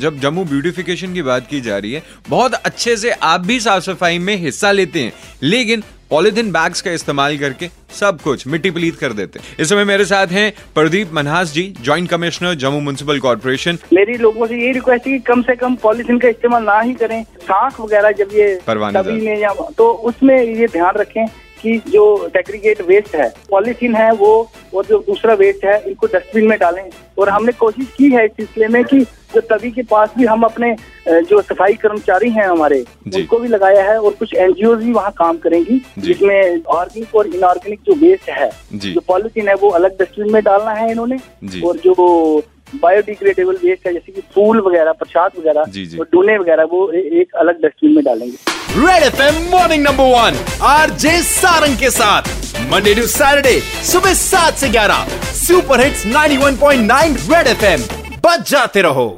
जब जम्मू ब्यूटिफिकेशन की बात की जा रही है बहुत अच्छे से आप भी साफ़ सफ़ाई में हिस्सा लेते हैं लेकिन पॉलिथीन बैग्स का इस्तेमाल करके सब कुछ मिट्टी पलीत कर देते हैं इस समय मेरे साथ हैं Pradeep Manhas ji joint commissioner Jammu municipal corporation मेरी लोगों से ये रिक्वेस्ट है कि कम से कम पॉलिथीन का इस्तेमाल ना ही करें शाख वगैरह जब ये परवानेदार। में या तो उसमें ये ध्यान रखें कि जो सेग्रीगेट वेस्ट है पॉलिथीन है वो और जो दूसरा वेस्ट है इनको डस्टबिन में डालें। और हमने कोशिश की है इस सिलसिले में कि जो तभी के पास भी हम अपने जो सफ़ाई कर्मचारी हैं हमारे उनको भी लगाया है और कुछ एनजीओ भी वहाँ काम करेंगी जिसमें ऑर्गेनिक और इनऑर्गेनिक जो वेस्ट है जो। पॉलिथीन है वो अलग डस्टबिन में डालना है इन्होंने। और जो बायोडिग्रेडेबल वेस्ट है जैसे कि फूल वगैरह प्रसाद वगैरह। और डूने वगैरह वो ए, एक अलग डस्टबिन में डालेंगे। Red F M morning number one R J Sarang के साथ। मंडे टू सैटरडे सुबह सात से ग्यारह। Super hits 91.9 Red F M बच जाते रहो।